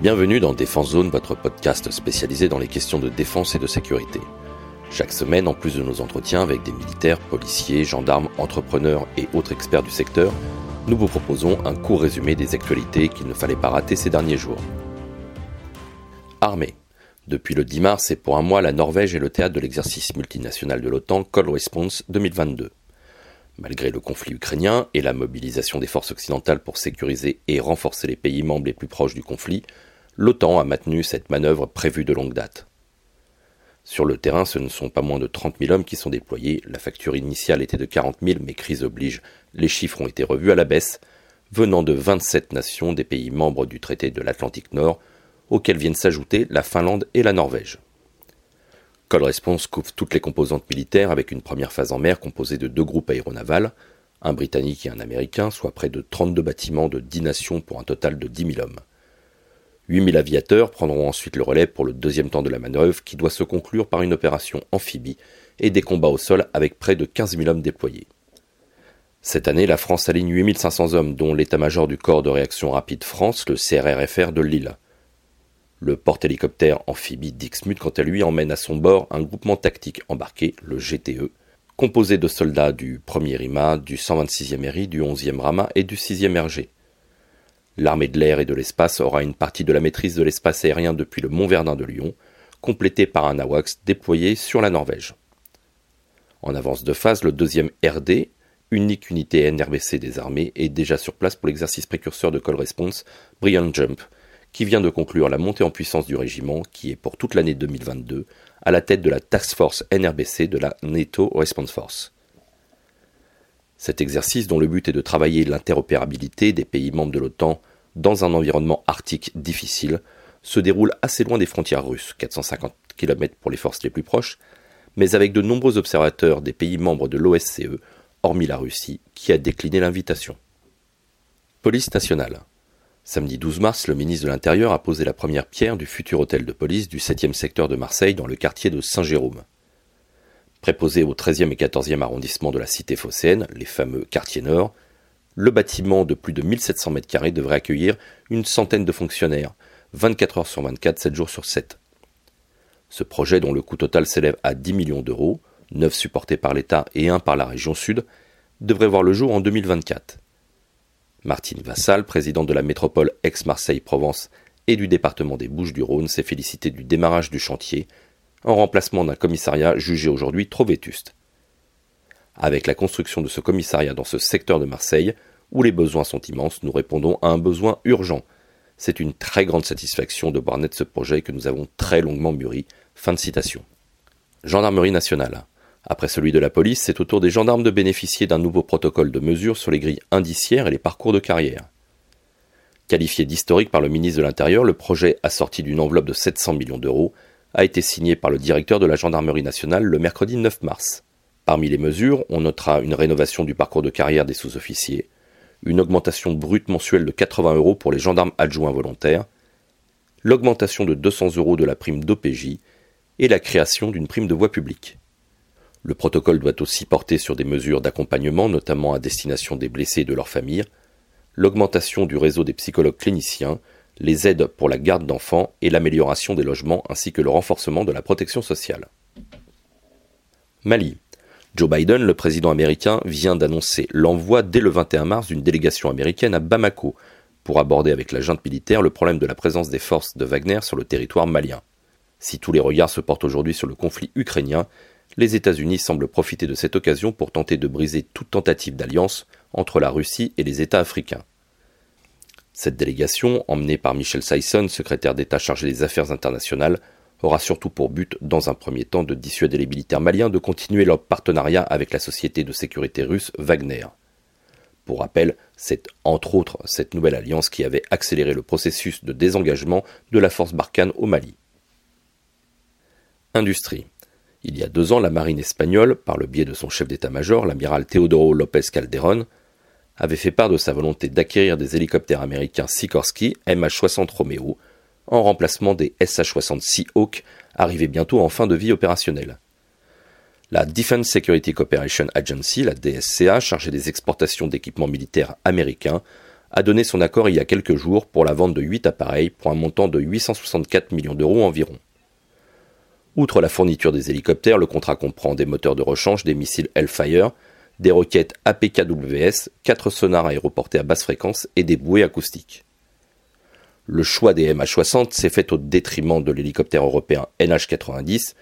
Bienvenue dans Défense Zone, votre podcast spécialisé dans les questions de défense et de sécurité. Chaque semaine, en plus de nos entretiens avec des militaires, policiers, gendarmes, entrepreneurs et autres experts du secteur, nous vous proposons un court résumé des actualités qu'il ne fallait pas rater ces derniers jours. Armée. Depuis le 10 mars et pour un mois, la Norvège est le théâtre de l'exercice multinational de l'OTAN Call Response 2022. Malgré le conflit ukrainien et la mobilisation des forces occidentales pour sécuriser et renforcer les pays membres les plus proches du conflit, l'OTAN a maintenu cette manœuvre prévue de longue date. Sur le terrain, ce ne sont pas moins de 30 000 hommes qui sont déployés. La facture initiale était de 40 000, mais crise oblige, les chiffres ont été revus à la baisse, venant de 27 nations des pays membres du traité de l'Atlantique Nord, auxquels viennent s'ajouter la Finlande et la Norvège. Call Response couvre toutes les composantes militaires avec une première phase en mer composée de deux groupes aéronavals, un britannique et un américain, soit près de 32 bâtiments de 10 nations pour un total de 10 000 hommes. 8 000 aviateurs prendront ensuite le relais pour le deuxième temps de la manœuvre qui doit se conclure par une opération amphibie et des combats au sol avec près de 15 000 hommes déployés. Cette année, la France aligne 8 500 hommes, dont l'état-major du corps de réaction rapide France, le CRRFR de Lille. Le porte-hélicoptère amphibie Dixmude, quant à lui, emmène à son bord un groupement tactique embarqué, le GTE, composé de soldats du 1er RIMA, du 126e RI, du 11e RAMA et du 6e RG. L'armée de l'air et de l'espace aura une partie de la maîtrise de l'espace aérien depuis le Mont Verdun de Lyon, complété par un AWACS déployé sur la Norvège. En avance de phase, le 2e RD, unique unité NRBC des armées, est déjà sur place pour l'exercice précurseur de Call Response Brilliant Jump, qui vient de conclure la montée en puissance du régiment, qui est pour toute l'année 2022 à la tête de la Task Force NRBC de la NATO Response Force. Cet exercice, dont le but est de travailler l'interopérabilité des pays membres de l'OTAN dans un environnement arctique difficile, se déroule assez loin des frontières russes, 450 km pour les forces les plus proches, mais avec de nombreux observateurs des pays membres de l'OSCE, hormis la Russie, qui a décliné l'invitation. Police nationale. Samedi 12 mars, le ministre de l'Intérieur a posé la première pierre du futur hôtel de police du 7e secteur de Marseille dans le quartier de Saint-Jérôme. Préposé au 13e et 14e arrondissement de la cité phocéenne, les fameux quartiers nord, le bâtiment de plus de 1700 mètres carrés devrait accueillir une centaine de fonctionnaires, 24 heures sur 24, 7 jours sur 7. Ce projet, dont le coût total s'élève à 10 millions d'euros, 9 supportés par l'État et 1 par la région Sud, devrait voir le jour en 2024. Martine Vassal, présidente de la métropole Aix-Marseille-Provence et du département des Bouches-du-Rhône, s'est félicitée du démarrage du chantier, en remplacement d'un commissariat jugé aujourd'hui trop vétuste. Avec la construction de ce commissariat dans ce secteur de Marseille, où les besoins sont immenses, nous répondons à un besoin urgent. C'est une très grande satisfaction de voir naître ce projet que nous avons très longuement mûri. Fin de citation. Gendarmerie nationale. Après celui de la police, c'est au tour des gendarmes de bénéficier d'un nouveau protocole de mesure sur les grilles indiciaires et les parcours de carrière. Qualifié d'historique par le ministre de l'Intérieur, le projet, assorti d'une enveloppe de 700 millions d'euros, a été signé par le directeur de la gendarmerie nationale le mercredi 9 mars. Parmi les mesures, on notera une rénovation du parcours de carrière des sous-officiers, une augmentation brute mensuelle de 80 euros pour les gendarmes adjoints volontaires, l'augmentation de 200 euros de la prime d'OPJ et la création d'une prime de voie publique. Le protocole doit aussi porter sur des mesures d'accompagnement, notamment à destination des blessés et de leurs familles, l'augmentation du réseau des psychologues cliniciens, les aides pour la garde d'enfants et l'amélioration des logements ainsi que le renforcement de la protection sociale. Mali. Joe Biden, le président américain, vient d'annoncer l'envoi dès le 21 mars d'une délégation américaine à Bamako pour aborder avec la junte militaire le problème de la présence des forces de Wagner sur le territoire malien. Si tous les regards se portent aujourd'hui sur le conflit ukrainien, les États-Unis semblent profiter de cette occasion pour tenter de briser toute tentative d'alliance entre la Russie et les États africains. Cette délégation, emmenée par Michel Sisson, secrétaire d'État chargé des affaires internationales, aura surtout pour but, dans un premier temps, de dissuader les militaires maliens de continuer leur partenariat avec la société de sécurité russe Wagner. Pour rappel, c'est entre autres cette nouvelle alliance qui avait accéléré le processus de désengagement de la force Barkhane au Mali. Industrie. Il y a deux ans, la marine espagnole, par le biais de son chef d'état-major, l'amiral Teodoro López Calderón, avait fait part de sa volonté d'acquérir des hélicoptères américains Sikorsky MH-60 Romeo, en remplacement des SH-60 Hawk arrivés bientôt en fin de vie opérationnelle. La Defense Security Cooperation Agency, la DSCA, chargée des exportations d'équipements militaires américains, a donné son accord il y a quelques jours pour la vente de 8 appareils pour un montant de 864 millions d'euros environ. Outre la fourniture des hélicoptères, le contrat comprend des moteurs de rechange, des missiles Hellfire, des roquettes APKWS, 4 sonars aéroportés à basse fréquence et des bouées acoustiques. Le choix des MH60 s'est fait au détriment de l'hélicoptère européen NH90,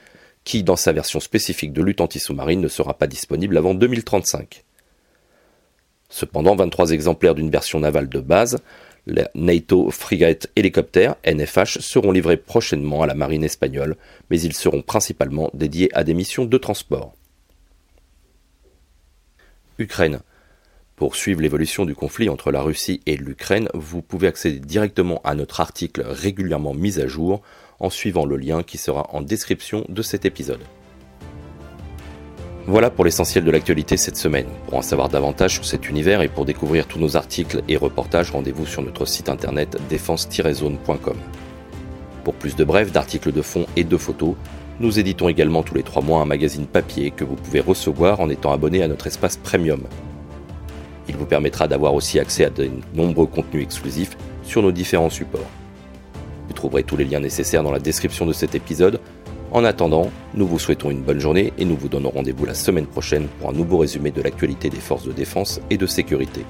qui, dans sa version spécifique de lutte anti-sous-marine, ne sera pas disponible avant 2035. Cependant, 23 exemplaires d'une version navale de base, la NATO Frigate Helicopter, NFH, seront livrés prochainement à la marine espagnole, mais ils seront principalement dédiés à des missions de transport. Ukraine. Pour suivre l'évolution du conflit entre la Russie et l'Ukraine, vous pouvez accéder directement à notre article régulièrement mis à jour en suivant le lien qui sera en description de cet épisode. Voilà pour l'essentiel de l'actualité cette semaine. Pour en savoir davantage sur cet univers et pour découvrir tous nos articles et reportages, rendez-vous sur notre site internet défense-zone.com. Pour plus de brefs, d'articles de fond et de photos, nous éditons également tous les trois mois un magazine papier que vous pouvez recevoir en étant abonné à notre espace premium. Il vous permettra d'avoir aussi accès à de nombreux contenus exclusifs sur nos différents supports. Vous trouverez tous les liens nécessaires dans la description de cet épisode. En attendant, nous vous souhaitons une bonne journée et nous vous donnons rendez-vous la semaine prochaine pour un nouveau résumé de l'actualité des forces de défense et de sécurité.